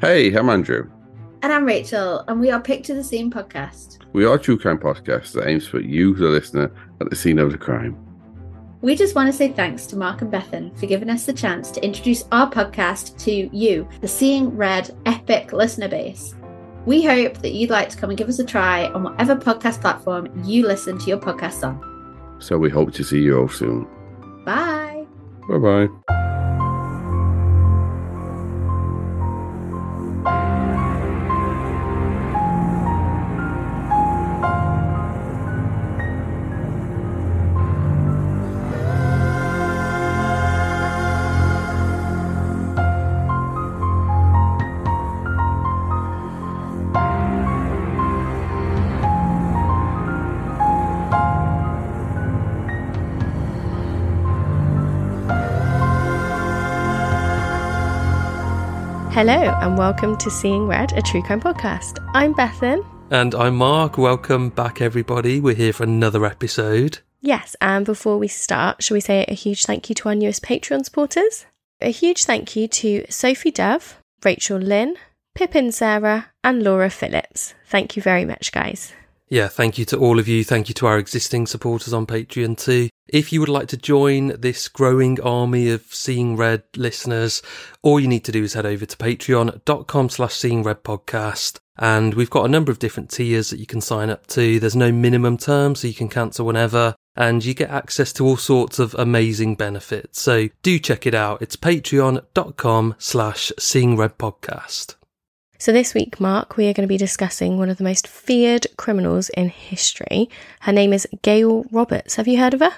Hey, I'm Andrew. And I'm Rachel, and we are Picture the Scene podcast. We are a true crime podcast that aims to put you, the listener, at the scene of the crime. We just want to say thanks to Mark and Bethan for giving us the chance to introduce our podcast to you, the Seeing Red epic listener base. We hope that you'd like to come and give us a try on whatever podcast platform you listen to your podcasts on. So we hope to see you all soon. Bye. Bye bye. And welcome to Seeing Red, a true crime podcast. I'm Bethan. And I'm Mark. Welcome back, everybody. We're here for another episode. Yes, and before we start, shall we say a huge thank you to our newest Patreon supporters? A huge thank you to Sophie Dove, Rachel Lynn, Pippin Sarah, and Laura Phillips. Thank you very much, guys. Yeah, thank you to all of you. Thank you to our existing supporters on Patreon too. If you would like to join this growing army of Seeing Red listeners, all you need to do is head over to patreon.com slash seeing red podcast. And we've got a number of different tiers that you can sign up to. There's no minimum term, so you can cancel whenever. And you get access to all sorts of amazing benefits. So do check it out. It's patreon.com slash seeing red podcast. So, this week, Mark, we are going to be discussing one of the most feared criminals in history. Her name is Gail Roberts. Have you heard of her?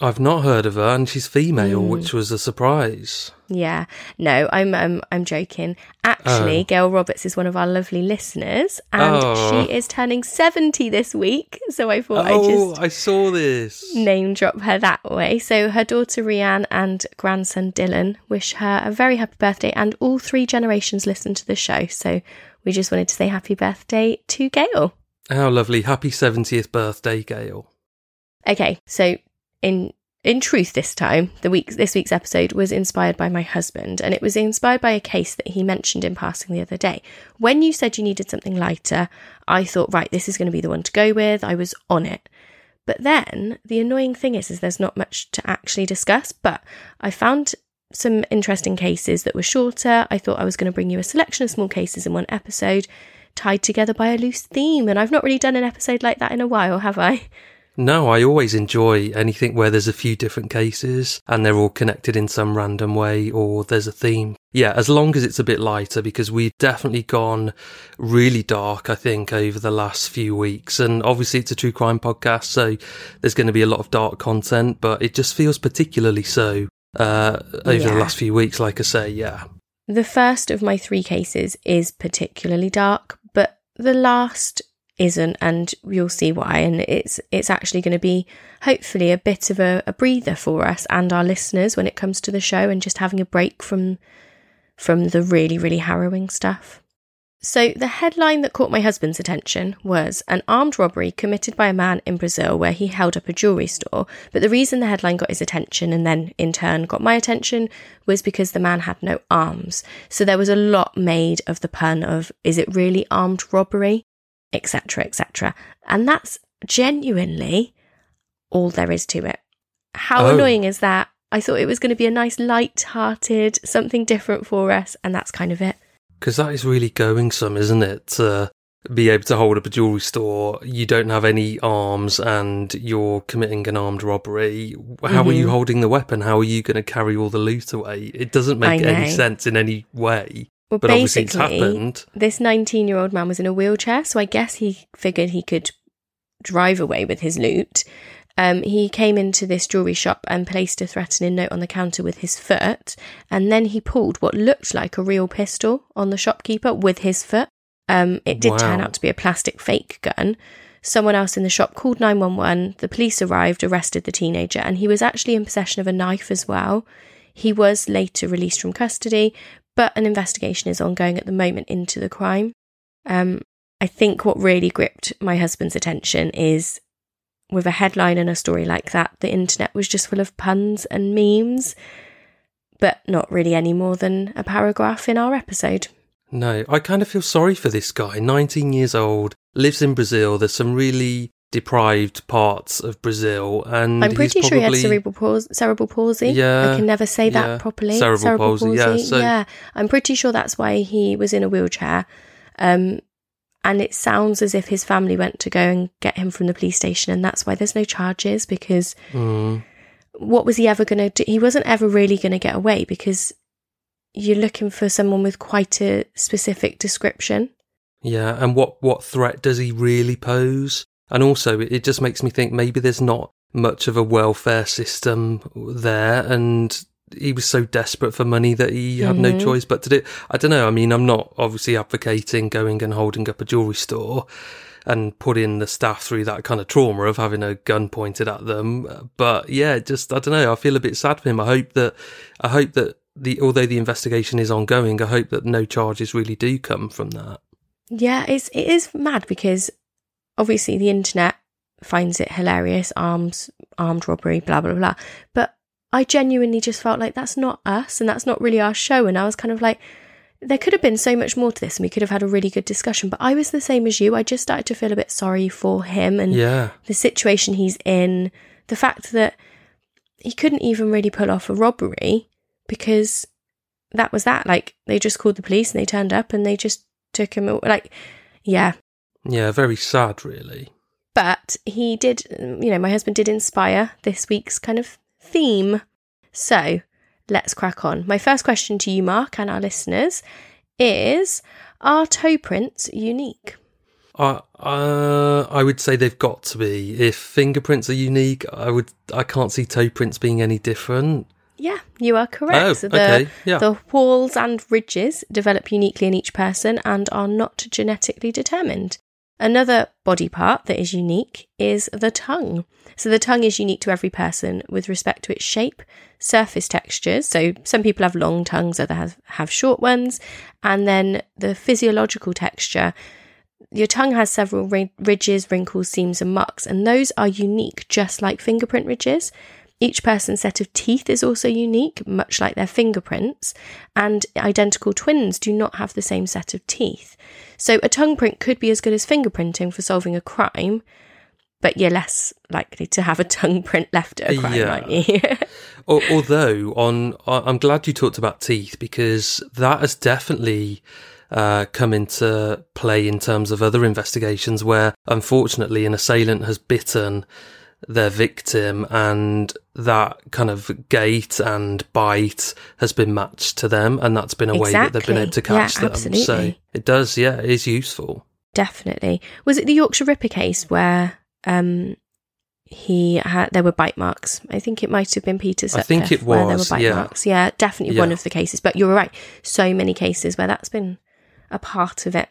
I've not heard of her, and she's female, mm. which was a surprise. Yeah, no, I'm um, I'm joking. Actually, oh. Gail Roberts is one of our lovely listeners, and oh. she is turning seventy this week. So I thought oh, I just I saw this name drop her that way. So her daughter Rianne and grandson Dylan wish her a very happy birthday, and all three generations listen to the show. So we just wanted to say happy birthday to Gail. How lovely! Happy seventieth birthday, Gail. Okay, so in in truth this time the week this week's episode was inspired by my husband and it was inspired by a case that he mentioned in passing the other day. When you said you needed something lighter i thought right this is going to be the one to go with. I was on it. But then the annoying thing is is there's not much to actually discuss but i found some interesting cases that were shorter. I thought i was going to bring you a selection of small cases in one episode tied together by a loose theme and i've not really done an episode like that in a while have i no, I always enjoy anything where there's a few different cases and they're all connected in some random way or there's a theme. Yeah, as long as it's a bit lighter because we've definitely gone really dark, I think, over the last few weeks. And obviously it's a true crime podcast, so there's going to be a lot of dark content, but it just feels particularly so uh, over yeah. the last few weeks, like I say, yeah. The first of my three cases is particularly dark, but the last isn't and you'll see why. And it's it's actually going to be hopefully a bit of a, a, breather for us and our listeners when it comes to the show and just having a break from from the really really harrowing stuff. So the headline that caught my husband's attention was an armed robbery committed by a man in Brazil where he held up a jewelry store. But the reason the headline got his attention and then in turn got my attention was because the man had no arms. So there was a lot made of the pun of is it really armed robbery etc., etc. And that's genuinely all there is to it. How oh. annoying is that? I thought it was going to be a nice, light-hearted, something different for us, and that's kind of it. Because that is really going some, isn't it? To be able to hold up a jewelry store, you don't have any arms, and you're committing an armed robbery. How mm-hmm. are you mm-hmm. holding the weapon? How are you going to carry all the loot away? It doesn't make any sense in any way. Well, but basically, this 19 year old man was in a wheelchair, so I guess he figured he could drive away with his loot. Um, he came into this jewellery shop and placed a threatening note on the counter with his foot, and then he pulled what looked like a real pistol on the shopkeeper with his foot. Um, it did wow. turn out to be a plastic fake gun. Someone else in the shop called 911. The police arrived, arrested the teenager, and he was actually in possession of a knife as well. He was later released from custody, but an investigation is ongoing at the moment into the crime. Um, I think what really gripped my husband's attention is with a headline and a story like that, the internet was just full of puns and memes, but not really any more than a paragraph in our episode. No, I kind of feel sorry for this guy. 19 years old, lives in Brazil. There's some really deprived parts of Brazil, and I'm pretty he's sure he had probably- cerebral palsy. Cerebral palsy. Yeah, I can never say that yeah. properly. Cerebral palsy, yeah, so- yeah, I'm pretty sure that's why he was in a wheelchair. Um, and it sounds as if his family went to go and get him from the police station, and that's why there's no charges because Mm, what was he ever going to do? He wasn't ever really going to get away because you're looking for someone with quite a specific description. yeah, and what what threat does he really pose? And also, it, it just makes me think maybe there's not much of a welfare system there, and he was so desperate for money that he had no Mhm. choice but to do. I don't know. I mean, I'm not obviously advocating going and holding up a jewelry store and putting the staff through that kind of trauma of having a gun pointed at them. But yeah, just I don't know. I feel a bit sad for him. I hope that I hope that the although the investigation is ongoing, I hope that no charges really do come from that. Yeah, it's it is mad because obviously the internet finds it hilarious, arms armed robbery, blah blah blah. But I genuinely just felt like that's not us and that's not really our show. And I was kind of like, there could have been so much more to this and we could have had a really good discussion. But I was the same as you. I just started to feel a bit sorry for him and Yeah, the situation he's in, the fact that he couldn't even really pull off a robbery because that was that. Like they just called the police and they turned up and they just took him. aw- Like, yeah. Yeah, very sad, really. But he did, you know, my husband did inspire this week's kind of theme. So let's crack on. My first question to you, Mark, and our listeners is Are toe prints unique? I uh, I would say they've got to be. If fingerprints are unique, I would I can't see toe prints being any different. Yeah, you are correct. Oh, So the, okay, yeah. the whorls and ridges develop uniquely in each person and are not genetically determined. Another body part that is unique is the tongue. So the tongue is unique to every person with respect to its shape, surface textures. So some people have long tongues, others have, have short ones, and then the physiological texture. Your tongue has several ridges, wrinkles, seams, and marks, and those are unique, just like fingerprint ridges. Each person's set of teeth is also unique, much like their fingerprints, and identical twins do not have the same set of teeth. So a tongue print could be as good as fingerprinting for solving a crime, but you're less likely to have a tongue print left at a crime, Yeah. aren't you? Although on, I'm glad you talked about teeth because that has definitely uh, come into play in terms of other investigations where, unfortunately, an assailant has bitten their victim and that kind of gait and bite has been matched to them and that's been a way that they've been able to Exactly. Yeah, catch them so absolutely. it does yeah it is useful Definitely. Was it the Yorkshire Ripper case where um he had there were bite marks? I think it might have been Peter I think it where there were bite yeah. marks. Yeah, definitely one of the cases. But you're right. So many cases where that's been a part of it.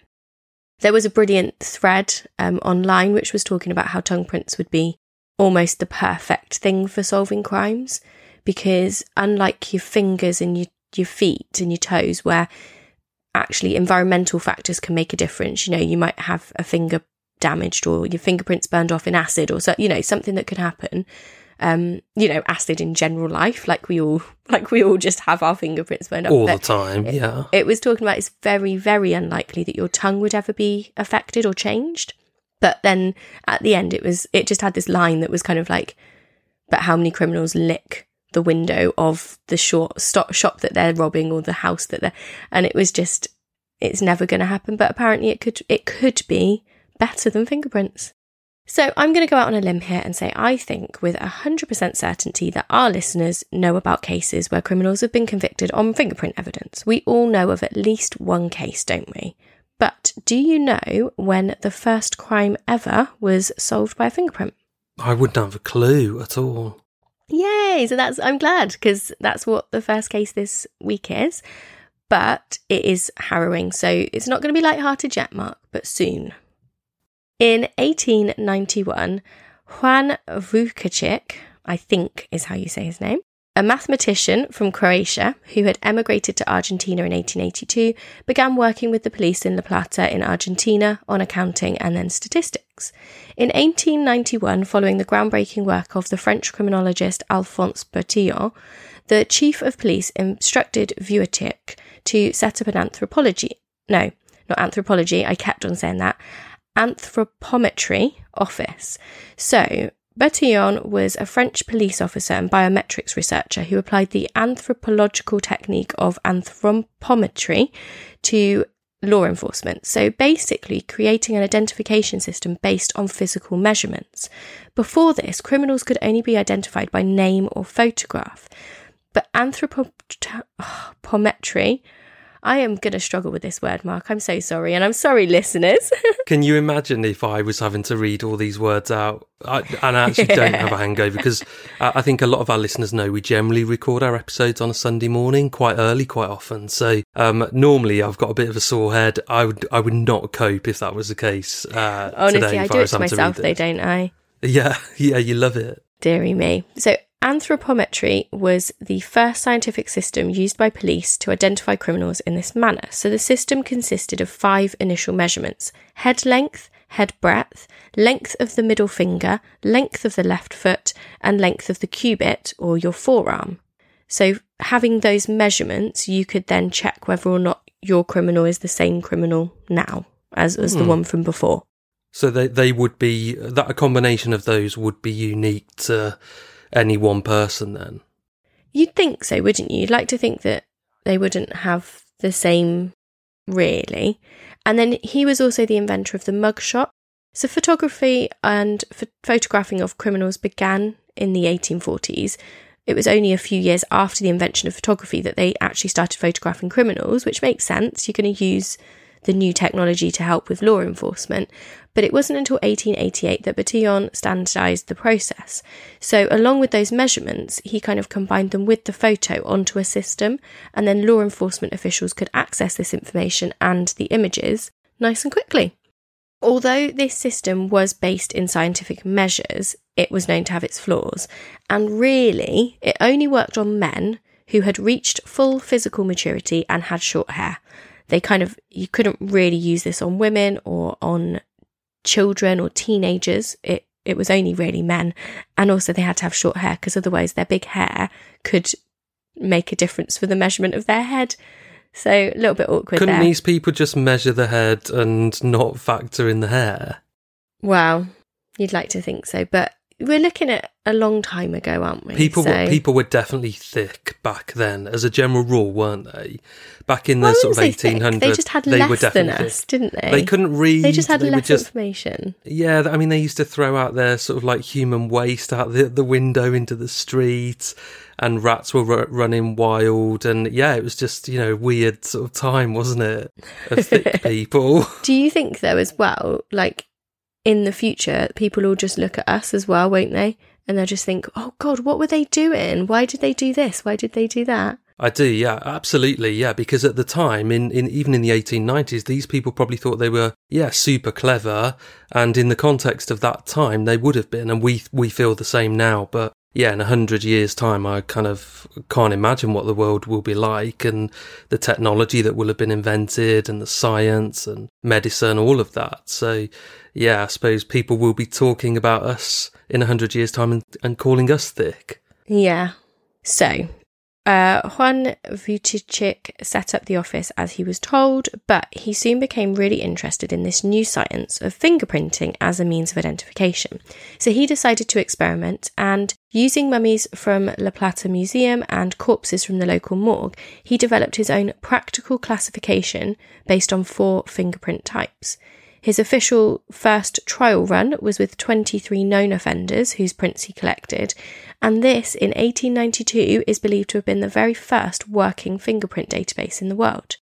There was a brilliant thread um, online which was talking about how tongue prints would be almost the perfect thing for solving crimes because unlike your fingers and your your feet and your toes where actually environmental factors can make a difference. You know, you might have a finger damaged or your fingerprints burned off in acid or so, you know, something that could happen. Um, you know, acid in general life, like we all, like we all just have our fingerprints burned off. all the time yeah It was talking about it's very, very unlikely that your tongue would ever be affected or changed. But then at the end, it was, it just had this line that was kind of like, but how many criminals lick the window of the short shop that they're robbing or the house that they're, and it was just, it's never going to happen. But apparently it could, it could be better than fingerprints. So I'm going to go out on a limb here and say I think with 100% certainty that our listeners know about cases where criminals have been convicted on fingerprint evidence. We all know of at least one case, don't we? But do you know when the first crime ever was solved by a fingerprint? i wouldn't have a clue at all Yay! So that's I'm glad because that's what the first case this week is. But it is harrowing, so it's not going to be light-hearted yet, Mark, but soon. In 1891, Juan Vucetich, I think is how you say his name, a mathematician from Croatia who had emigrated to Argentina in 1882, began working with the police in La Plata in Argentina on accounting and then statistics. In 1891, following the groundbreaking work of the French criminologist Alphonse Bertillon, the chief of police instructed Vucetich to set up an anthropology no, not anthropology. I kept on saying that. Anthropometry office. So Bertillon was a French police officer and biometrics researcher who applied the anthropological technique of anthropometry to law enforcement. So basically, creating an identification system based on physical measurements. Before this, criminals could only be identified by name or photograph. But anthropometry I am going to struggle with this word, Mark. I'm so sorry. And I'm sorry, listeners. Can you imagine if I was having to read all these words out? I, and I actually yeah. don't have a hangover because I think a lot of our listeners know we generally record our episodes on a Sunday morning quite early, quite often. So um, normally I've got a bit of a sore head. I would I would not cope if that was the case. Uh, Honestly, today, I do it to myself, though, don't I? Yeah, yeah, you love it. Deary me. So Anthropometry was the first scientific system used by police to identify criminals in this manner. So the system consisted of five initial measurements head length, head breadth, length of the middle finger, length of the left foot, and length of the cubit or your forearm. So, having those measurements, you could then check whether or not your criminal is the same criminal now as, as the hmm. one from before. So they they would be that a combination of those would be unique to any one person then. You'd think so, wouldn't you? You'd like to think that they wouldn't have the same, really. And then he was also the inventor of the mugshot. So photography and ph- photographing of criminals began in the 1840s. It was only a few years after the invention of photography that they actually started photographing criminals, which makes sense. You're going to use the new technology to help with law enforcement. But it wasn't until 1888 that Bertillon standardized the process. So, along with those measurements, he kind of combined them with the photo onto a system, and then law enforcement officials could access this information and the images nice and quickly. Although this system was based in scientific measures, it was known to have its flaws, and really, it only worked on men who had reached full physical maturity and had short hair they kind of, you couldn't really use this on women or on children or teenagers. It, it was only really men. And also they had to have short hair because otherwise their big hair could make a difference for the measurement of their head. So a little bit awkward. Couldn't there. these people just measure the head and not factor in the hair? Well, you'd like to think so, but we're looking at a long time ago, aren't we? People, so... people were definitely thick back then, as a general rule, weren't they? Back in the well, sort of eighteen hundreds, they just had they less were than us, thick. didn't they? They couldn't read. They just had they less just, information. Yeah, I mean, they used to throw out their sort of like human waste out the, the window into the streets, and rats were r- running wild, and yeah, it was just you know weird sort of time, wasn't it? Of thick people. Do you think though, as well, like in the future, people will just look at us as well, won't they? and they'll just think, oh God, what were they doing? Why did they do this? Why did they do that? I do, yeah, absolutely, yeah. Because at the time, in, in even in the 1890s, these people probably thought they were, yeah, super clever, and in the context of that time, they would have been, and we we feel the same now. But yeah, in a hundred years' time, I kind of can't imagine what the world will be like, and the technology that will have been invented, and the science and medicine, all of that. So yeah, I suppose people will be talking about us in a hundred years' time and, and calling us thick. Yeah. So, uh, Juan Vucetich set up the office as he was told, but he soon became really interested in this new science of fingerprinting as a means of identification. So he decided to experiment and, using mummies from La Plata Museum and corpses from the local morgue, he developed his own practical classification based on four fingerprint types. His official first trial run was with 23 known offenders whose prints he collected, and this in 1892 is believed to have been the very first working fingerprint database in the world.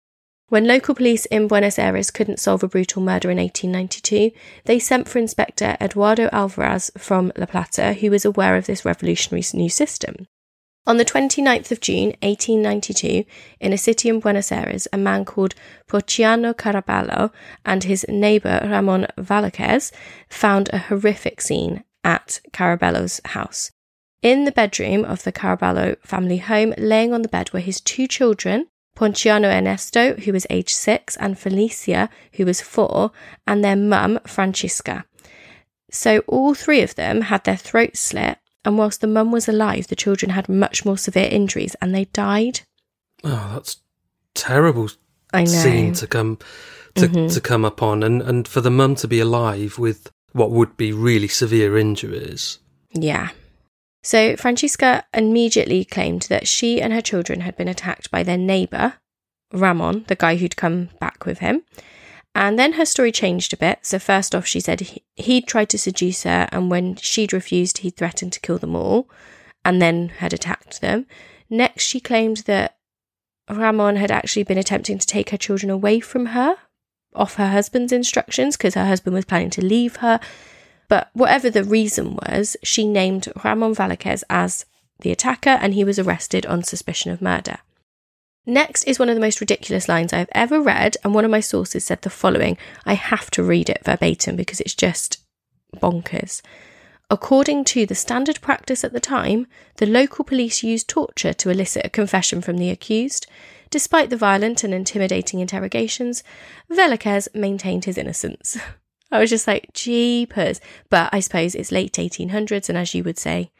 When local police in Buenos Aires couldn't solve a brutal murder in 1892, they sent for Inspector Eduardo Alvarez from La Plata, who was aware of this revolutionary new system. On the 29th of June 1892, in a city in Buenos Aires, a man called Porciano Caraballo and his neighbour Ramon Velasquez found a horrific scene at Caraballo's house. In the bedroom of the Caraballo family home, laying on the bed were his two children, Ponciano Ernesto, who was aged six, and Felicia, who was four, and their mum, Francisca. So all three of them had their throats slit and whilst the mum was alive, the children had much more severe injuries and they died. Oh, that's terrible I know. scene to come to, Mhm. to come upon and, and for the mum to be alive with what would be really severe injuries. Yeah. So Francisca immediately claimed that she and her children had been attacked by their neighbour, Ramon, the guy who'd come back with him. And then her story changed a bit. So, first off, she said he, he'd tried to seduce her, and when she'd refused, he'd threatened to kill them all and then had attacked them. Next, she claimed that Ramon had actually been attempting to take her children away from her off her husband's instructions because her husband was planning to leave her. But whatever the reason was, she named Ramon Velasquez as the attacker and he was arrested on suspicion of murder. Next is one of the most ridiculous lines I've ever read, and one of my sources said the following. I have to read it verbatim because it's just bonkers. According to the standard practice at the time, the local police used torture to elicit a confession from the accused. Despite the violent and intimidating interrogations, Velasquez maintained his innocence. I was just like, jeepers. But I suppose it's late 1800s, and as you would say,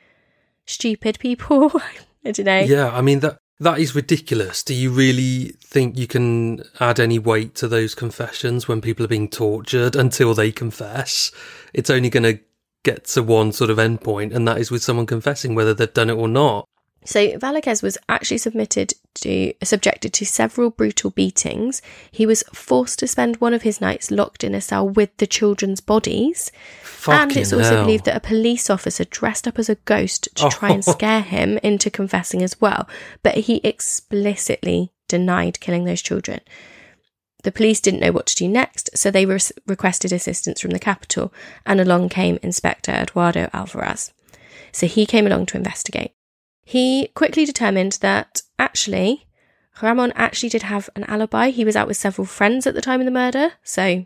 stupid people. I don't know. Yeah, I mean that that is ridiculous. Do you really think you can add any weight to those confessions when people are being tortured until they confess? It's only going to get to one sort of endpoint, and that is with someone confessing whether they've done it or not. So Velasquez was actually submitted to subjected to several brutal beatings. He was forced to spend one of his nights locked in a cell with the children's bodies. and it's also hell. believed that a police officer dressed up as a ghost to try and Oh. scare him into confessing as well. But he explicitly denied killing those children. The police didn't know what to do next, so they res- requested assistance from the capital, and along came Inspector Eduardo Alvarez. So he came along to investigate. He quickly determined that actually, Ramon actually did have an alibi. He was out with several friends at the time of the murder, so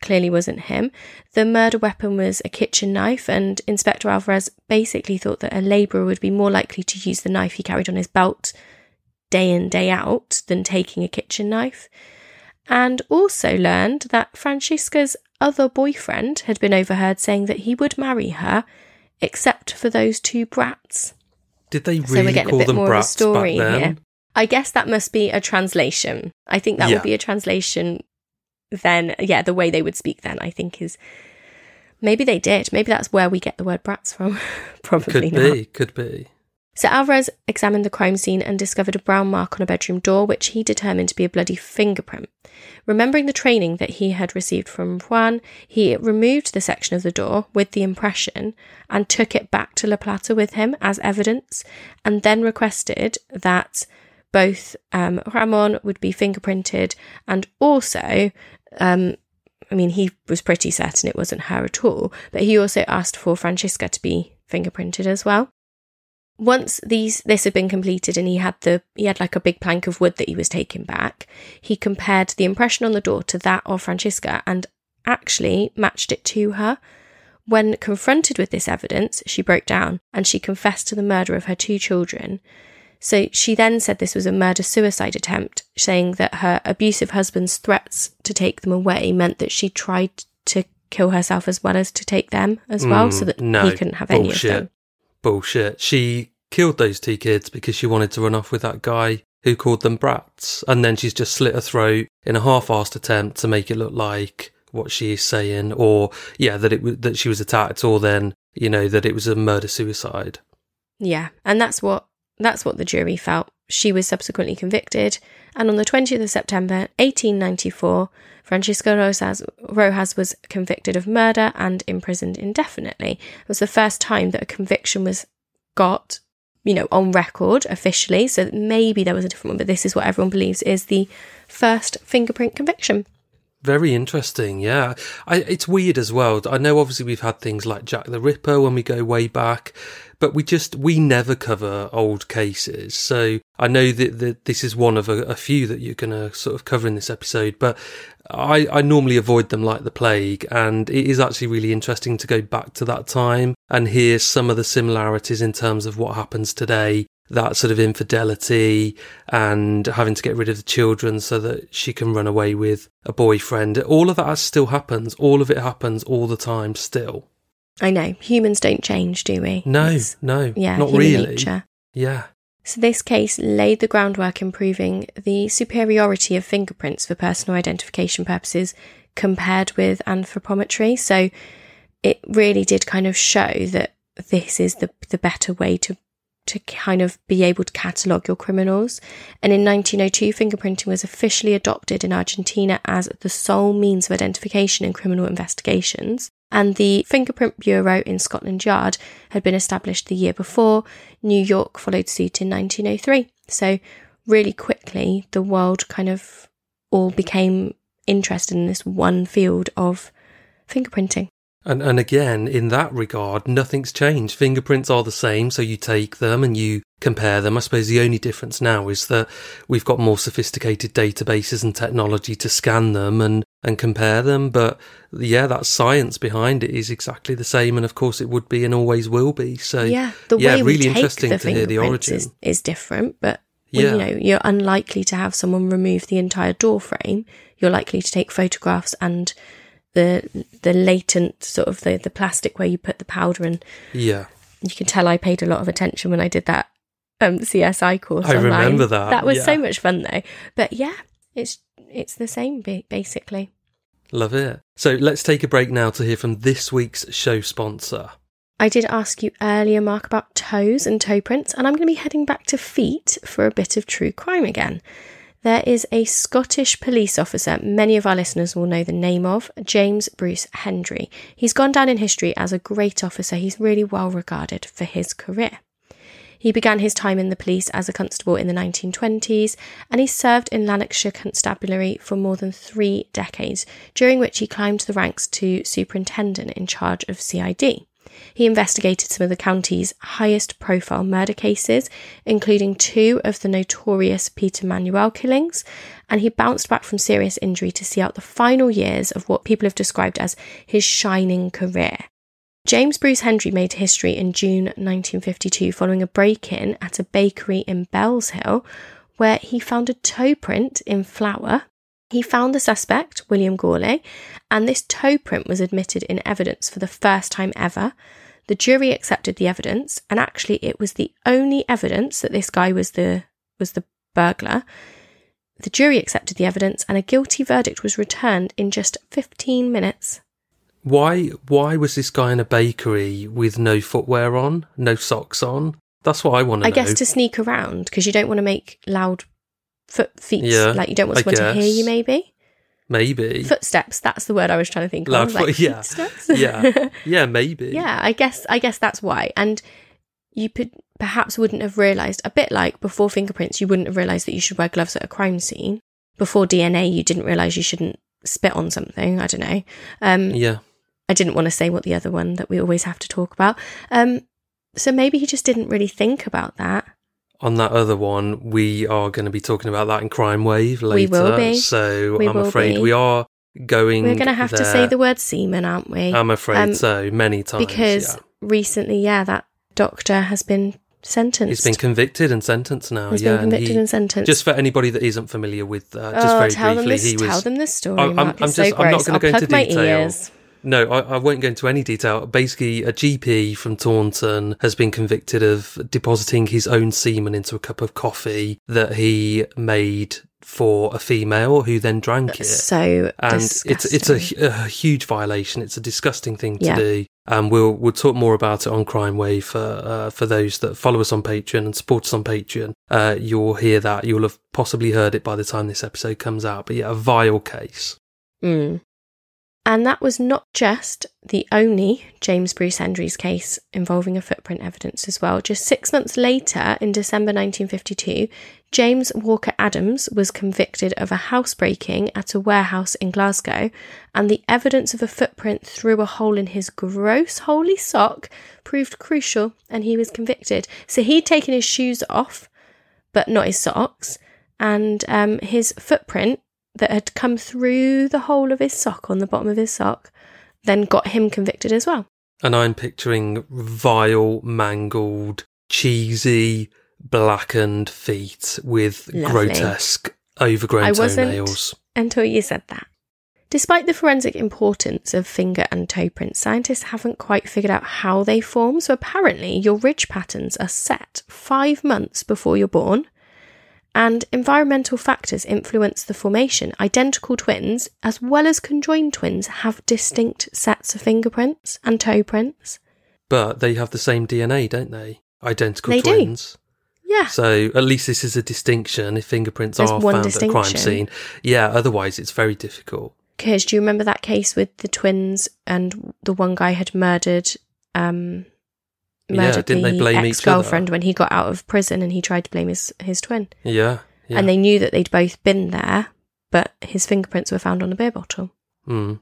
clearly wasn't him. The murder weapon was a kitchen knife, and Inspector Alvarez basically thought that a labourer would be more likely to use the knife he carried on his belt day in, day out than taking a kitchen knife. And also learned that Francisca's other boyfriend had been overheard saying that he would marry her, except for those two brats. Did they So really we're getting a call bit them more of a brats story back then? here. I guess that must be a translation. I think that Yeah. would be a translation then. Yeah, the way they would speak then, I think, is maybe they did. Maybe that's where we get the word brats from. Probably Could not. be, could be. So Alvarez examined the crime scene and discovered a brown mark on a bedroom door, which he determined to be a bloody fingerprint. Remembering the training that he had received from Juan, he removed the section of the door with the impression and took it back to La Plata with him as evidence, and then requested that both um, Ramon would be fingerprinted and also, um, I mean, he was pretty certain it wasn't her at all, but he also asked for Francisca to be fingerprinted as well once these this had been completed and he had the he had like a big plank of wood that he was taking back he compared the impression on the door to that of francisca and actually matched it to her when confronted with this evidence she broke down and she confessed to the murder of her two children so she then said this was a murder suicide attempt saying that her abusive husband's threats to take them away meant that she tried to kill herself as well as to take them as well Mm, so that no, he couldn't have any of bullshit. them Bullshit. She killed those two kids because she wanted to run off with that guy who called them brats. And then she's just slit her throat in a half-assed attempt to make it look like what she is saying, or yeah, that it that she was attacked, or then you know that it was a murder suicide. Yeah, and that's what that's what the jury felt. She was subsequently convicted, and on the 20th of September 1894, Francisca Rojas was convicted of murder and imprisoned indefinitely. It was the first time that a conviction was got, you know, on record officially. So maybe there was a different one, but this is what everyone believes is the first fingerprint conviction. Very interesting, yeah. I, it's weird as well. I know obviously we've had things like Jack the Ripper when we go way back, but we just, we never cover old cases. So I know that, that this is one of a, a few that you're going to sort of cover in this episode, but I, I normally avoid them like the plague. And it is actually really interesting to go back to that time and hear some of the similarities in terms of what happens today that sort of infidelity and having to get rid of the children so that she can run away with a boyfriend. All of that still happens. All of it happens all the time still. I know humans don't change, do we? No, It's- no, yeah, not really. nature. Yeah. So, this case laid the groundwork in proving the superiority of fingerprints for personal identification purposes compared with anthropometry. So, it really did kind of show that this is the, the better way to to kind of be able to catalogue your criminals. And in 1902, fingerprinting was officially adopted in Argentina as the sole means of identification in criminal investigations. And the Fingerprint Bureau in Scotland Yard had been established the year before. New York followed suit in 1903. So, really quickly, the world kind of all became interested in this one field of fingerprinting. And and again, in that regard, nothing's changed. Fingerprints are the same, so you take them and you compare them. I suppose the only difference now is that we've got more sophisticated databases and technology to scan them and, and compare them. But yeah, that science behind it is exactly the same, and of course it would be and always will be. So yeah, the yeah, way we really take interesting the to hear the origin. is, is different, but well, Yeah. you know, you're unlikely to have someone remove the entire door frame. You're likely to take photographs and the the latent sort of the, the plastic where you put the powder in. yeah. you can tell I paid a lot of attention when I did that um, CSI course. I online. remember that, That was so much fun though. But yeah, it's it's the same ba- basically. Love it. So let's take a break now to hear from this week's show sponsor. I did ask you earlier, Mark, about toes and toe prints, and I'm going to be heading back to feet for a bit of true crime again. There is a Scottish police officer many of our listeners will know the name of, James Bruce Hendry. He's gone down in history as a great officer. He's really well regarded for his career. He began his time in the police as a constable in the 1920s and he served in Lanarkshire Constabulary for more than three decades, during which he climbed the ranks to superintendent in charge of CID. He investigated some of the county's highest profile murder cases, including two of the notorious Peter Manuel killings, and he bounced back from serious injury to see out the final years of what people have described as his shining career. James Bruce Hendry made history in June 1952 following a break in at a bakery in Bellshill where he found a toe print in flour. He found the suspect, William Gourlay, and this toe print was admitted in evidence for the first time ever. The jury accepted the evidence, and actually it was the only evidence that this guy was the was the burglar. The jury accepted the evidence and a guilty verdict was returned in just 15 minutes. Why why was this guy in a bakery with no footwear on, no socks on? That's what I want to know. I know. guess to sneak around because you don't want to make loud foot feet. Yeah, like you don't want I someone to hear you. Maybe maybe. footsteps. That's the word I was trying to think Loud of. Like yeah. footsteps. yeah. Yeah, maybe. yeah. I guess. I guess that's why. And you could, perhaps wouldn't have realised a bit like before fingerprints. You wouldn't have realised that you should wear gloves at a crime scene. Before DNA, you didn't realise you shouldn't spit on something. I don't know. Um, Yeah. I didn't want to say what the other one that we always have to talk about. Um, so maybe he just didn't really think about that. On that other one, we are going to be talking about that in Crime Wave later. We will be. So We I'm afraid be. we are going. We're going to have to say the word semen, aren't we? I'm afraid um, so. Many times. because yeah. recently, yeah, that doctor has been sentenced. he's been convicted and sentenced now. He's yeah, been convicted and he, and sentenced. just for anybody that isn't familiar with, uh, just oh, very tell briefly, them this, he was. tell them this story, I'm- Mark. I'm it's so just- I'm not gonna I'll go into plug my detail. ears. No, I, I won't go into any detail. Basically, a GP from Taunton has been convicted of depositing his own semen into a cup of coffee that he made for a female who then drank it. So and it's it's a, a huge violation. It's a disgusting thing to Yeah. do. And we'll we'll talk more about it on Crime Wave for uh, for those that follow us on Patreon and support us on Patreon. Uh, you'll hear that. You'll have possibly heard it by the time this episode comes out. But yeah, a vile case. Mm. And that was not just the only James Bruce Hendry's case involving a footprint evidence as well. Just six months later, in December 1952, James Walker Adams was convicted of a housebreaking at a warehouse in Glasgow, and the evidence of a footprint through a hole in his gross holy sock proved crucial, and he was convicted. So he'd taken his shoes off, but not his socks, and um, his footprint that had come through the hole of his sock on the bottom of his sock then got him convicted as well. And I'm picturing vile, mangled, cheesy, blackened feet with Lovely. grotesque, overgrown I wasn't- toenails. Until you said that. Despite the forensic importance of finger and toe prints, scientists haven't quite figured out how they form. So apparently, your ridge patterns are set five months before you're born, and environmental factors influence the formation. Identical twins, as well as conjoined twins, have distinct sets of fingerprints and toe prints. But they have the same DNA, don't they? Identical They do. Yeah. So at least this is a distinction if fingerprints There's are one found at a crime scene. Yeah, otherwise it's very difficult. Because do you remember that case with the twins and the one guy had murdered um murdered didn't they the blame ex-girlfriend when he got out of prison and he tried to blame his his twin. Yeah. yeah. And they knew that they'd both been there, but his fingerprints were found on a beer bottle. Mm.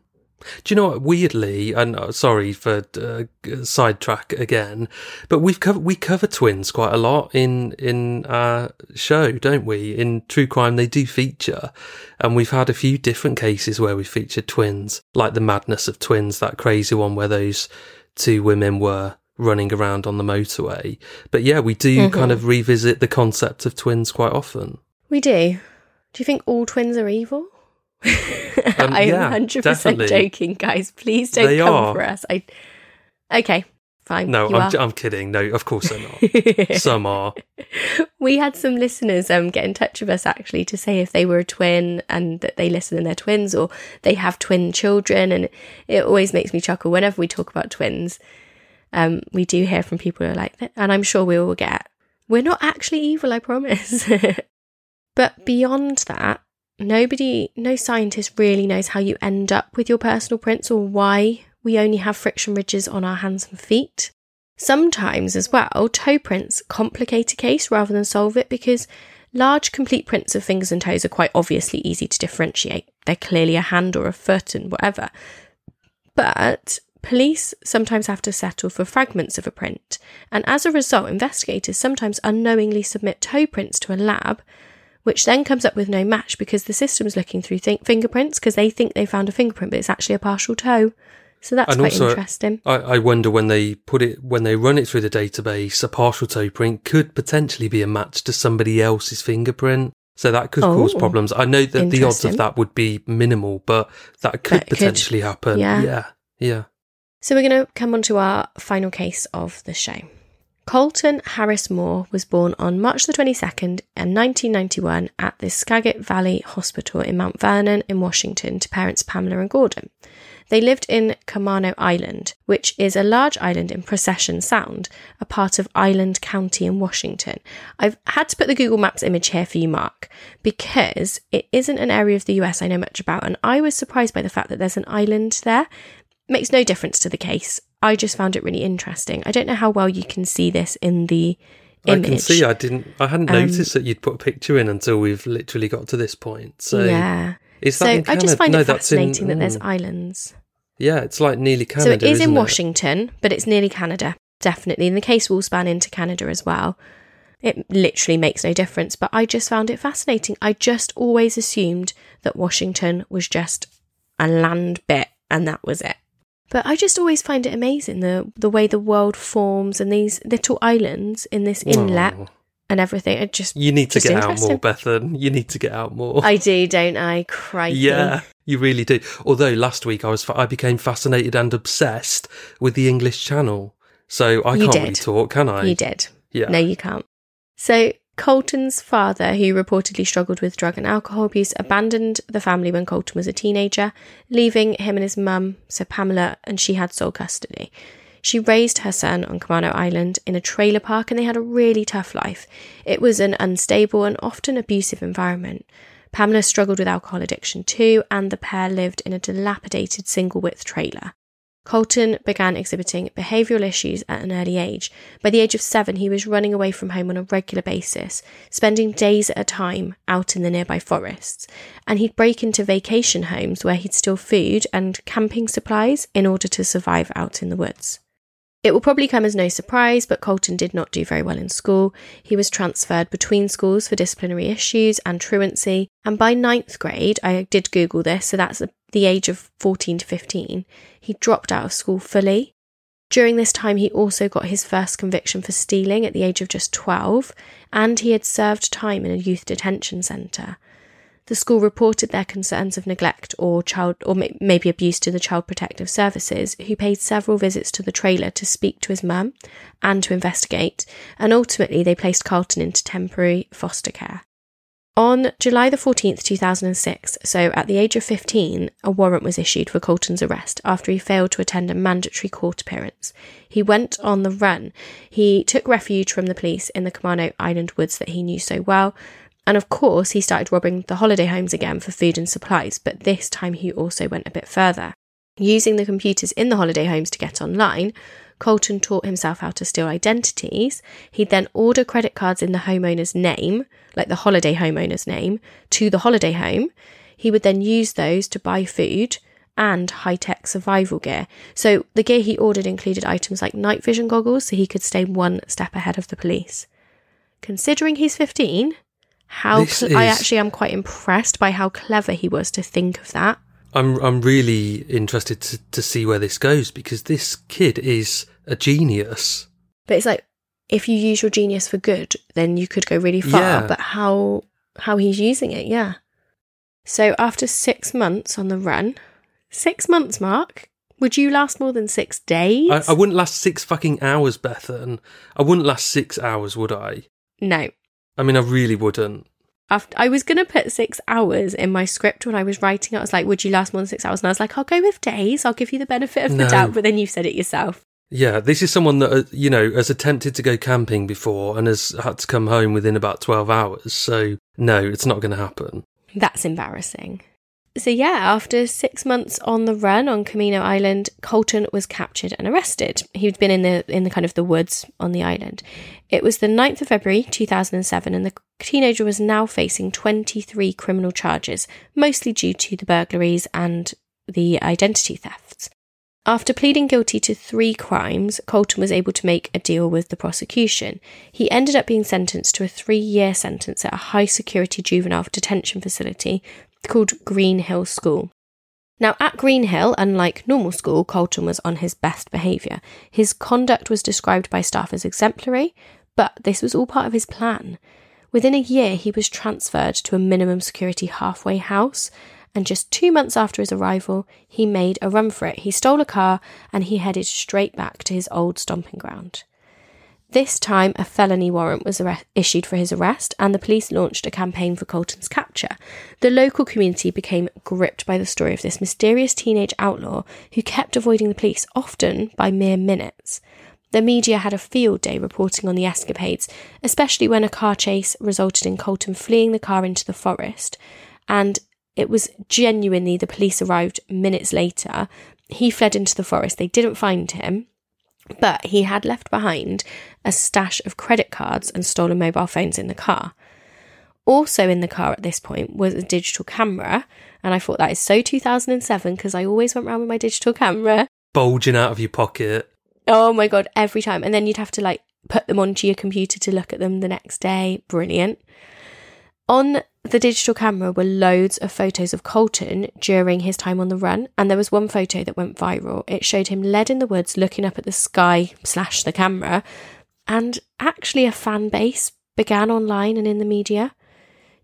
Do you know what? Weirdly, and uh, sorry for uh, sidetrack again, but we've covered we cover twins quite a lot in in our show, don't we? In true crime, they do feature, and we've had a few different cases where we featured twins, like the madness of twins, that crazy one where those two women were running around on the motorway. But yeah, we do Mhm. kind of revisit the concept of twins quite often. We do. Do you think all twins are evil? Um, I'm yeah, 100% definitely. joking, guys. Please don't They come are. for us. I Okay, fine. No, I'm, I'm kidding. No, of course they're not. Some are. we had some listeners um get in touch with us actually to say if they were a twin and that they listen and they're twins or they have twin children and it always makes me chuckle whenever we talk about twins um we do hear from people who are like that and i'm sure we will get we're not actually evil i promise but beyond that nobody no scientist really knows how you end up with your personal prints or why we only have friction ridges on our hands and feet Sometimes, as well, toe prints complicate a case rather than solve it because large, complete prints of fingers and toes are quite obviously easy to differentiate. They're clearly a hand or a foot and whatever. But police sometimes have to settle for fragments of a print, and as a result, investigators sometimes unknowingly submit toe prints to a lab. Which then comes up with no match because the system's looking through th- fingerprints because they think they found a fingerprint, but it's actually a partial toe. So that's And quite also- interesting. I, I wonder when they put it when they run it through the database, a partial toe print could potentially be a match to somebody else's fingerprint. So that could cause Oh, problems. I know that the odds of that would be minimal, but that could But it could- potentially happen. yeah. yeah, yeah. So we're going to come on to our final case of the show. Colton Harris Moore was born on March the 22nd in uh, 1991 at the Skagit Valley Hospital in Mount Vernon in Washington to parents Pamela and Gordon. They lived in Camano Island, which is a large island in Possession Sound, a part of Island County in Washington. I've had to put the Google Maps image here for you, Mark, because it isn't an area of the US I know much about, and I was surprised by the fact that there's an island there. Makes no difference to the case. I just found it really interesting. I don't know how well you can see this in the image. I can see. I didn't. I hadn't Um, noticed that you'd put a picture in until we've literally got to this point. So yeah. is that So I just find no, it that's in- fascinating that there's mm. islands. Yeah, it's like nearly Canada. so it is in it? Washington, but it's nearly Canada, definitely. And the case will span into Canada as well. It literally makes no difference, but I just found it fascinating. I just always assumed that Washington was just a land bit and that was it. But I just always find it amazing the the way the world forms and these little islands in this inlet Oh, and everything. It just you need to get out more, Bethan. You need to get out more. I do, don't I? Crikey. Yeah, you really do. Although last week I was, I became fascinated and obsessed with the English Channel. So I You can't did. really talk, can I? You did. Yeah. No, you can't. So, Colton's father, who reportedly struggled with drug and alcohol abuse, abandoned the family when Colton was a teenager, leaving him and his mum, so Pamela, and she had sole custody. She raised her son on Camano Island in a trailer park and they had a really tough life. It was an unstable and often abusive environment. Pamela struggled with alcohol addiction too, and the pair lived in a dilapidated single width trailer. Colton began exhibiting behavioural issues at an early age. By the age of seven, he was running away from home on a regular basis, spending days at a time out in the nearby forests. And he'd break into vacation homes where he'd steal food and camping supplies in order to survive out in the woods. It will probably come as no surprise, but Colton did not do very well in school. He was transferred between schools for disciplinary issues and truancy. And by ninth grade, I did Google this, so that's the age of 14 to 15, he dropped out of school fully. During this time, he also got his first conviction for stealing at the age of just 12, and he had served time in a youth detention centre. The school reported their concerns of neglect or child or maybe abuse to the Child Protective Services, who paid several visits to the trailer to speak to his mum and to investigate, and ultimately they placed Colton into temporary foster care. On July the 14th, 2006, so at the age of 15, a warrant was issued for Colton's arrest after he failed to attend a mandatory court appearance. He went on the run. He took refuge from the police in the Camano Island woods that he knew so well. And of course, he started robbing the holiday homes again for food and supplies, but this time he also went a bit further. Using the computers in the holiday homes to get online, Colton taught himself how to steal identities. He'd then order credit cards in the homeowner's name, like the holiday homeowner's name, to the holiday home. He would then use those to buy food and high tech survival gear. So the gear he ordered included items like night vision goggles so he could stay one step ahead of the police. Considering he's 15, how This cl- I actually am quite impressed by how clever he was to think of that. I'm I'm really interested to, to see where this goes because this kid is a genius. But it's like if you use your genius for good, then you could go really far. Yeah. But how how he's using it, yeah. So after six months on the run, six months, Mark, would you last more than six days? I, I wouldn't last six fucking hours, Bethan. I wouldn't last six hours, would I? no. I mean, I really wouldn't. After, I was going to put six hours in my script when I was writing it. I was like, would you last more than six hours? And I was like, I'll go with days. I'll give you the benefit of the No. doubt. But then you said it yourself. Yeah, this is someone that uh, you know has attempted to go camping before and has had to come home within about twelve hours. So no, it's not going to happen. That's embarrassing. So yeah, after six months on the run on Camino Island, Colton was captured and arrested. He'd been in the in the kind of the woods on the island. It was the 9th of February 2007 and the teenager was now facing 23 criminal charges, mostly due to the burglaries and the identity thefts. After pleading guilty to three crimes, Colton was able to make a deal with the prosecution. He ended up being sentenced to a three year sentence at a high security juvenile detention facility called Green Hill School. Now, at Green Hill, unlike normal school, Colton was on his best behaviour. His conduct was described by staff as exemplary, but this was all part of his plan. Within a year, he was transferred to a minimum security halfway house, and just two months after his arrival, he made a run for it. He stole a car and he headed straight back to his old stomping ground. This time, a felony warrant was arre- issued for his arrest, and the police launched a campaign for Colton's capture. The local community became gripped by the story of this mysterious teenage outlaw who kept avoiding the police, often by mere minutes. The media had a field day reporting on the escapades, especially when a car chase resulted in Colton fleeing the car into the forest. And it was genuinely the police arrived minutes later. He fled into the forest. They didn't find him, but he had left behind a stash of credit cards and stolen mobile phones in the car. Also in the car at this point was a digital camera, and I thought that is so 2007 because I always went around with my digital camera. Bulging out of your pocket. Oh my god, every time. And then you'd have to like put them onto your computer to look at them the next day. Brilliant. On the digital camera were loads of photos of Colton during his time on the run, and there was one photo that went viral. It showed him led in the woods looking up at the sky slash the camera, and actually a fan base began online and in the media.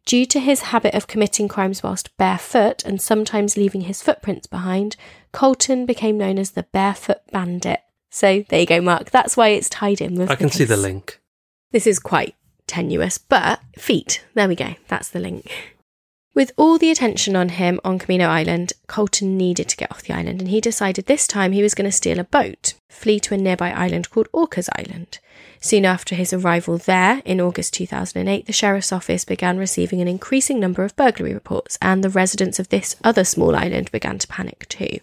Due to his habit of committing crimes whilst barefoot and sometimes leaving his footprints behind, Colton became known as the Barefoot Bandit. So there you go, Mark. That's why it's tied in with. I can see the link. This is quite tenuous, but feet. There we go. That's the link. With all the attention on him on Camino Island, Colton needed to get off the island and he decided this time he was going to steal a boat, flee to a nearby island called Orcas Island. Soon after his arrival there, in August 2008, the Sheriff's Office began receiving an increasing number of burglary reports, and the residents of this other small island began to panic too.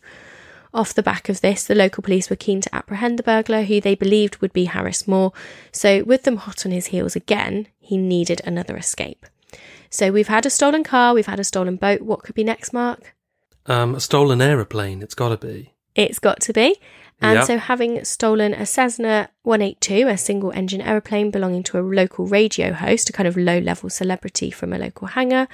Off the back of this, the local police were keen to apprehend the burglar, who they believed would be Harris Moore. So, with them hot on his heels again, he needed another escape. So, we've had a stolen car, we've had a stolen boat. What could be next, Mark? Um, a stolen aeroplane. It's got to be. It's got to be. And Yeah. so, having stolen a Cessna 182, a single engine aeroplane belonging to a local radio host, a kind of low level celebrity from a local hangar,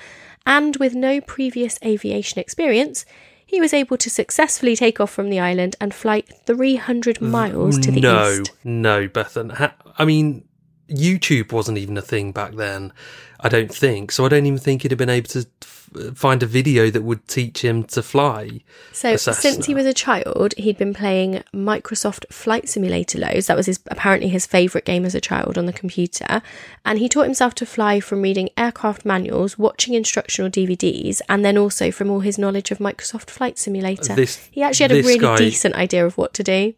and with no previous aviation experience, he was able to successfully take off from the island and fly 300 mm, miles to the no, east. no, no, Bethan. I mean, YouTube wasn't even a thing back then. I don't think. So I don't even think he'd have been able to f- find a video that would teach him to fly. So since he was a child, he'd been playing Microsoft Flight Simulator loads. That was his apparently his favorite game as a child on the computer, and he taught himself to fly from reading aircraft manuals, watching instructional DVDs, and then also from all his knowledge of Microsoft Flight Simulator. This- he actually had a really guy- decent idea of what to do.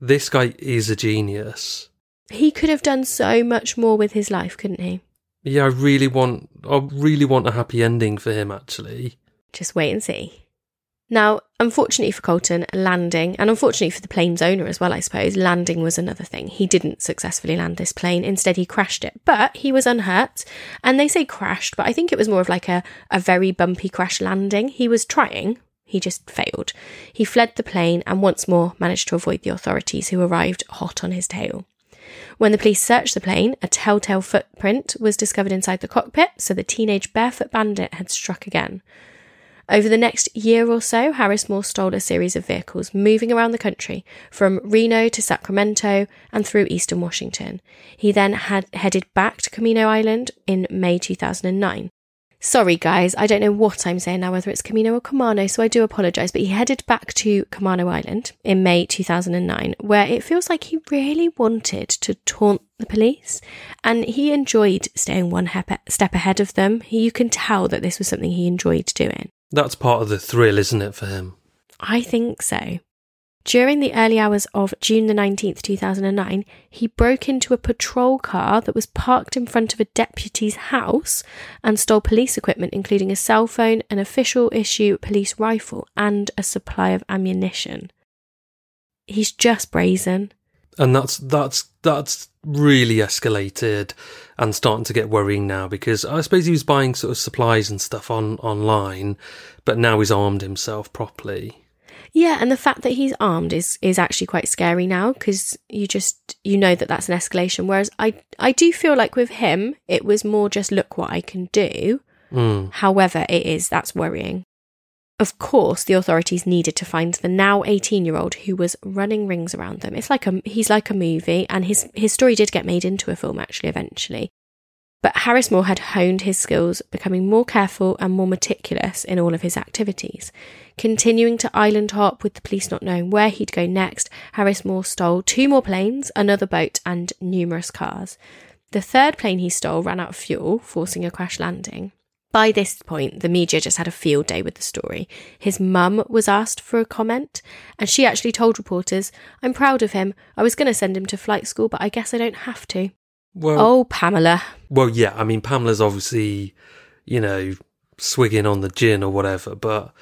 This guy is a genius. He could have done so much more with his life, couldn't he? Yeah, I really want. I really want a happy ending for him. Actually, Just wait and see. Now, unfortunately for Colton, landing, and unfortunately for the plane's owner as well, I suppose, landing was another thing. He didn't successfully land this plane. Instead, he crashed it. But he was unhurt. And they say crashed, but I think it was more of like a, a very bumpy crash landing. He was trying, he just failed. He fled the plane and once more managed to avoid the authorities who arrived hot on his tail. When the police searched the plane, a telltale footprint was discovered inside the cockpit, so the teenage barefoot bandit had struck again. Over the next year or so, Harris Moore stole a series of vehicles moving around the country from Reno to Sacramento and through eastern Washington. He then had headed back to Camino Island in May 2009. Sorry, guys, I don't know what I'm saying now, whether it's Camino or Camano, so I do apologise. But he headed back to Camano Island in May 2009, where it feels like he really wanted to taunt the police, and he enjoyed staying one hep- step ahead of them. He, you can tell that this was something he enjoyed doing. that's part of the thrill, isn't it, for him? I think so. During the early hours of June the 19th, 2009, he broke into a patrol car that was parked in front of a deputy's house and stole police equipment, including a cell phone, an official issue police rifle, and a supply of ammunition. He's just brazen. and that's that's that's really escalated and starting to get worrying now because I suppose he was buying sort of supplies and stuff on online, but now he's armed himself properly. Yeah, and the fact that he's armed is is actually quite scary now because you just you know that that's an escalation. Whereas I I do feel like with him it was more just look what I can do. Mm. However, it is that's worrying. Of course, the authorities needed to find the now 18-year-old who was running rings around them. It's like a he's like a movie and his his story did get made into a film actually eventually. But Harris Moore had honed his skills, becoming more careful and more meticulous in all of his activities. Continuing to island hop with the police not knowing where he'd go next, Harris Moore stole two more planes, another boat, and numerous cars. The third plane he stole ran out of fuel, forcing a crash landing. By this point, the media just had a field day with the story. His mum was asked for a comment, and she actually told reporters, I'm proud of him. I was going to send him to flight school, but I guess I don't have to. Well, Oh, Pamela. well, yeah. I mean, Pamela's obviously, you know, swigging on the gin or whatever, but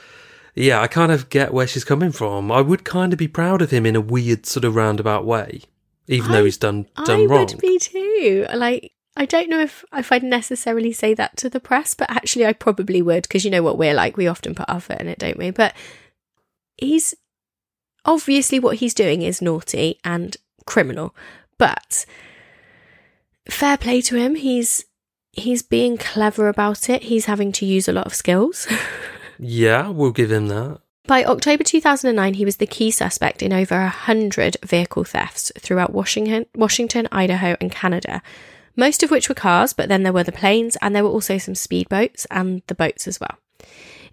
yeah, I kind of get where she's coming from. I would kind of be proud of him in a weird sort of roundabout way, even I- though he's done done I wrong. I would be too. Like, I don't know if, if I'd necessarily say that to the press, but actually I probably would because you know what we're like. We often put our foot in it, don't we? But he's obviously what he's doing is naughty and criminal, but fair play to him. He's he's being clever about it. He's having to use a lot of skills. Yeah, we'll give him that. By October 2009, he was the key suspect in over 100 vehicle thefts throughout Washington, Washington, Idaho, and Canada, most of which were cars, but then there were the planes, and there were also some speedboats and the boats as well.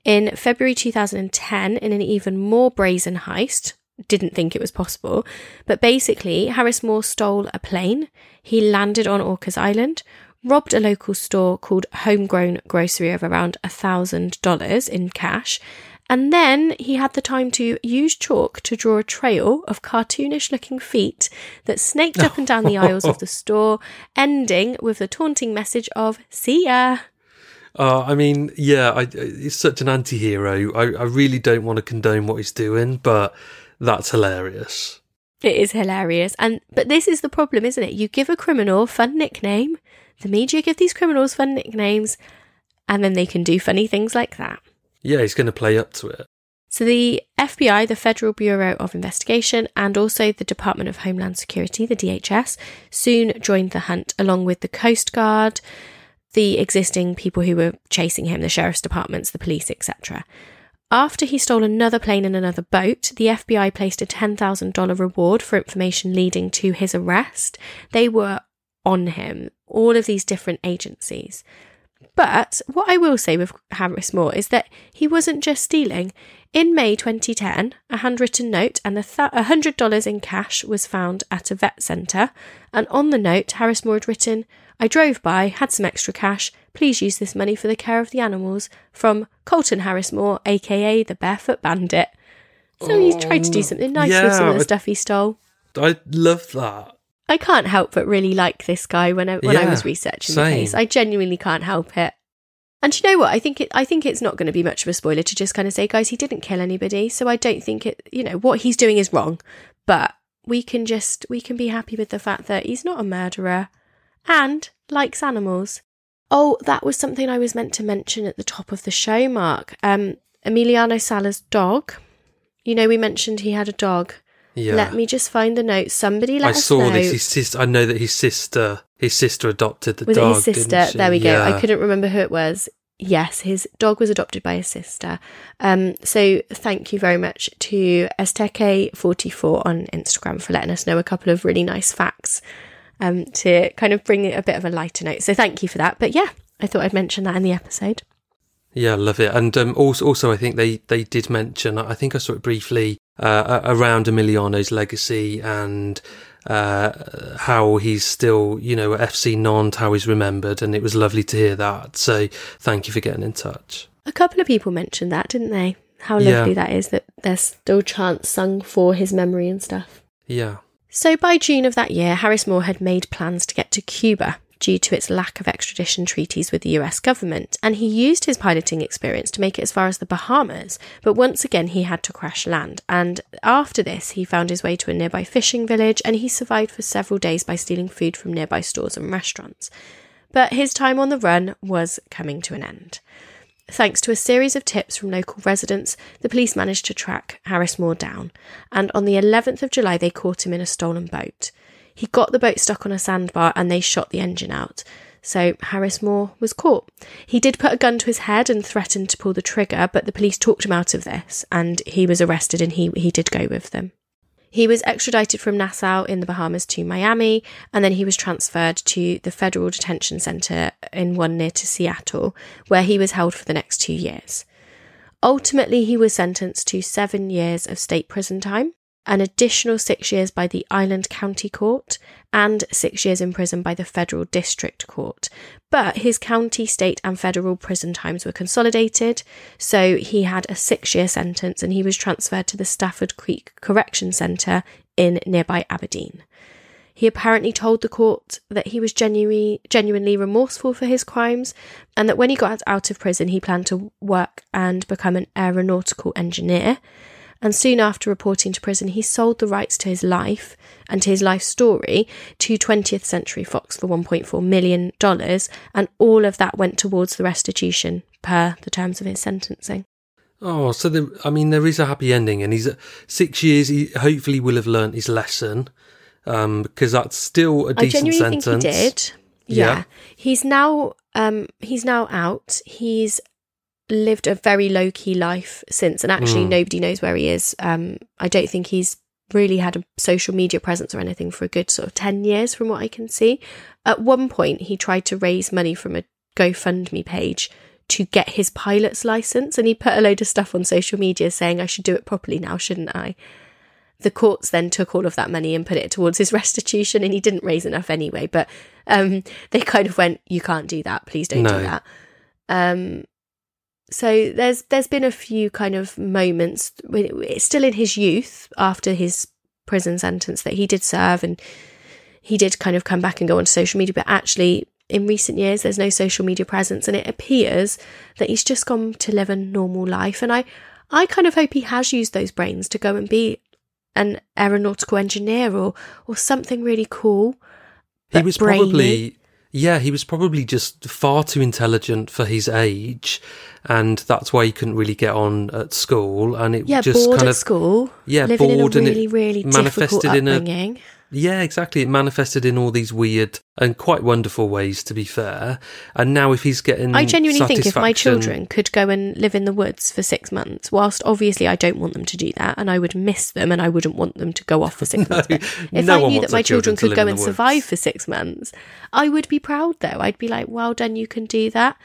In February 2010, in an even more brazen heist, didn't think it was possible, but basically, Harris Moore stole a plane. He landed on Orcas Island, robbed a local store called Homegrown Grocery of around $1,000 in cash, and then he had the time to use chalk to draw a trail of cartoonish looking feet that snaked up and down the aisles of the store, ending with the taunting message of See ya. Uh, I mean, yeah, I, he's such an anti-hero. I, I really don't want to condone what he's doing, but that's hilarious. It is hilarious. And but this is the problem, isn't it? You give a criminal a fun nickname, the media give these criminals fun nicknames, and then they can do funny things like that. Yeah, he's going to play up to it. So the FBI, the Federal Bureau of Investigation, and also the Department of Homeland Security, the DHS, soon joined the hunt along with the Coast Guard, the existing people who were chasing him, the sheriff's departments, the police, etc. After he stole another plane and another boat, the FBI placed a $10,000 reward for information leading to his arrest. They were on him, all of these different agencies. But what I will say with Harris Moore is that he wasn't just stealing. In May 2010, a handwritten note and a $100 in cash was found at a vet centre. And on the note, Harris Moore had written, I drove by, had some extra cash. Please use this money for the care of the animals. From Colton Harris Moore, aka the Barefoot Bandit. So he tried to do oh, something nice with some of the yeah, stuff he stole. I love that. I can't help but really like this guy when I when I was researching the case. I genuinely can't help it. And you know what? I think it I think it's not going to be much of a spoiler to just kind of say, guys, he didn't kill anybody. So I don't think it you know, what he's doing is wrong. But we can just we can be happy with the fact that he's not a murderer and likes animals. Oh, that was something I was meant to mention at the top of the show, Mark. Um Emiliano Sala's dog. You know, we mentioned he had a dog. Yeah. Let me just find the note. Somebody let I us saw know. this. His sister. I know that his sister. His sister adopted the was dog. his sister? There we go. Yeah. I couldn't remember who it was. Yes, his dog was adopted by his sister. Um, so thank you very much to Esteke44 on Instagram for letting us know a couple of really nice facts um, to kind of bring it a bit of a lighter note. So thank you for that. But yeah, I thought I'd mention that in the episode. Yeah, love it. And um, also, also, I think they they did mention. I think I saw it briefly uh, around Emiliano's legacy and uh, how he's still, you know, at FC Nantes, how he's remembered, and it was lovely to hear that. So, thank you for getting in touch. A couple of people mentioned that, didn't they? How Yeah. lovely that is that there's still chants sung for his memory and stuff. Yeah, So by June of that year, Harris Moore had made plans to get to Cuba due to its lack of extradition treaties with the US government, and he used his piloting experience to make it as far as the Bahamas. But once again, he had to crash land, and after this, he found his way to a nearby fishing village and he survived for several days by stealing food from nearby stores and restaurants. But his time on the run was coming to an end. Thanks to a series of tips from local residents, the police managed to track Harris Moore down, and on the 11th of July, they caught him in a stolen boat. He got the boat stuck on a sandbar and they shot the engine out. So Harris Moore was caught. He did put a gun to his head and threatened to pull the trigger, but the police talked him out of this and he was arrested and he, he did go with them. He was extradited from Nassau in the Bahamas to Miami, and then he was transferred to the Federal Detention Center in one near to Seattle, where he was held for the next two years. Ultimately, he was sentenced to seven years of state prison time, an additional six years by the Island County Court, and six years in prison by the Federal District Court. But his county, state, and federal prison times were consolidated, so he had a six year sentence and he was transferred to the Stafford Creek Correction Centre in nearby Aberdeen. He apparently told the court that he was genuinely, genuinely remorseful for his crimes and that when he got out of prison, he planned to work and become an aeronautical engineer. And soon after reporting to prison, he sold the rights to his life and to his life story to 20th Century Fox for $1.4 million, and all of that went towards the restitution per the terms of his sentencing. Oh, so there, I mean, there is a happy ending, and he's at six years. He hopefully will have learnt his lesson, um, because that's still a I decent genuinely sentence. think he did. Yeah. Yeah. He's now um he's now out. He's lived a very low key life since and actually Mm. nobody knows where he is. Um I don't think he's really had a social media presence or anything for a good sort of 10 years from what I can see. At one point he tried to raise money from a GoFundMe page to get his pilot's license and he put a load of stuff on social media saying I should do it properly now, shouldn't I? the courts then took all of that money and put it towards his restitution and he didn't raise enough anyway but um they kind of went you can't do that please don't No. do that um so there's there's been a few kind of moments it's still in his youth after his prison sentence that he did serve and he did kind of come back and go onto social media but actually in recent years there's no social media presence and it appears that he's just gone to live a normal life and i i kind of hope he has used those brains to go and be an aeronautical engineer or or something really cool He was brainy. probably, yeah, he was probably just far too intelligent for his age, and that's why he couldn't really get on at school. And it yeah just bored kind of, school yeah, living bored, in and a it really really difficult manifested in a upbringing Yeah, exactly. It manifested in all these weird and quite wonderful ways, to be fair. And now, if he's getting, I genuinely think if my children could go and live in the woods for six months, whilst obviously I don't want them to do that and I would miss them and I wouldn't want them to go off for six months. But if no I knew that my children children could go and survive for six months, I would be proud though. I'd be like, well done, you can do that.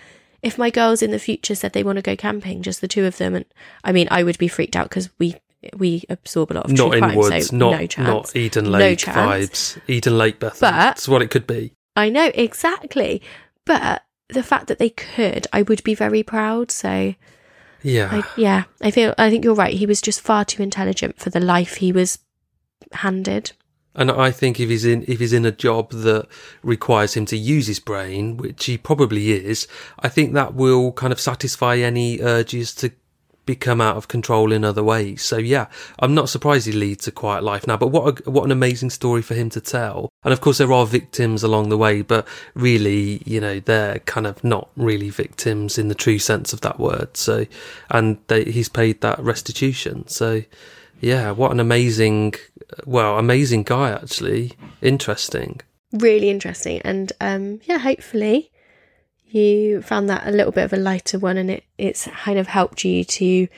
if my girls in the future said they want to go camping, just the two of them, and I mean, I would be freaked out because we we absorb a lot of not true in crime, woods, so not no chance. not Eden No Lake chance. vibes. Eden Lake, Beth. But- That's what it could be. I know exactly, but the fact that they could, I would be very proud. So, Yeah. I, yeah, I feel I think you're right. He was just far too intelligent for the life he was handed. And I think if he's in if he's in a job that requires him to use his brain, which he probably is, I think that will kind of satisfy any urges to become out of control in other ways. So yeah, I'm not surprised he leads a quiet life now. But what a, what an amazing story for him to tell. And of course there are victims along the way, but really, you know, they're kind of not really victims in the true sense of that word. So, and they, he's paid that restitution. So. Yeah, what an amazing, well, amazing guy actually. Interesting. Really interesting, and um, yeah, hopefully you found that a little bit of a lighter one, and it it's kind of helped you to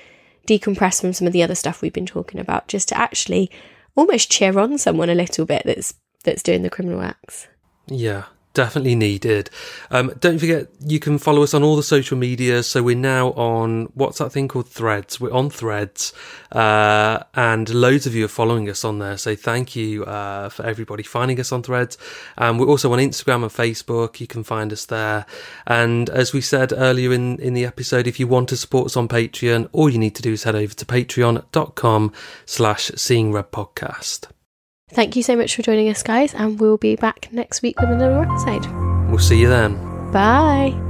decompress from some of the other stuff we've been talking about, just to actually almost cheer on someone a little bit that's that's doing the criminal acts. Yeah, definitely needed. Um, don't forget, you can follow us on all the social media. So we're now on what's that thing called Threads? We're on Threads, uh, and loads of you are following us on there. So thank you uh, for everybody finding us on Threads. Um, we're also on Instagram and Facebook. You can find us there. And as we said earlier in in the episode, if you want to support us on Patreon, all you need to do is head over to patreon.com/slash Seeing Red Podcast. Thank you so much for joining us, guys, and we'll be back next week with another episode. We'll see you then. Bye.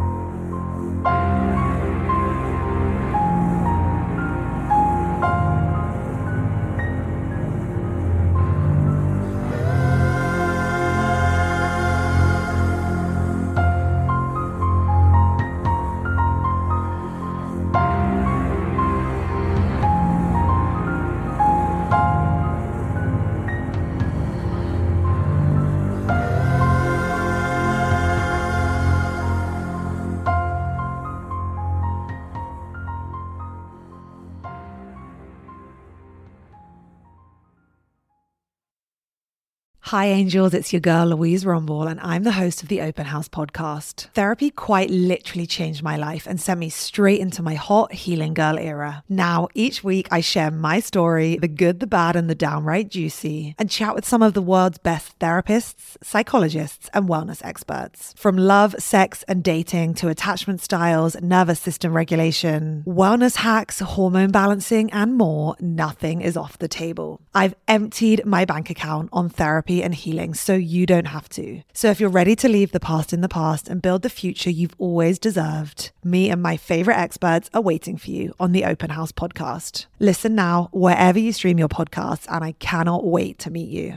Hi, angels. It's your girl, Louise Rumble, and I'm the host of the Open House podcast. Therapy quite literally changed my life and sent me straight into my hot healing girl era. Now, each week, I share my story the good, the bad, and the downright juicy and chat with some of the world's best therapists, psychologists, and wellness experts. From love, sex, and dating to attachment styles, nervous system regulation, wellness hacks, hormone balancing, and more, nothing is off the table. I've emptied my bank account on therapy and healing so you don't have to. So if you're ready to leave the past in the past and build the future you've always deserved, me and my favorite experts are waiting for you on the Open House podcast. Listen now wherever you stream your podcasts, and I cannot wait to meet you.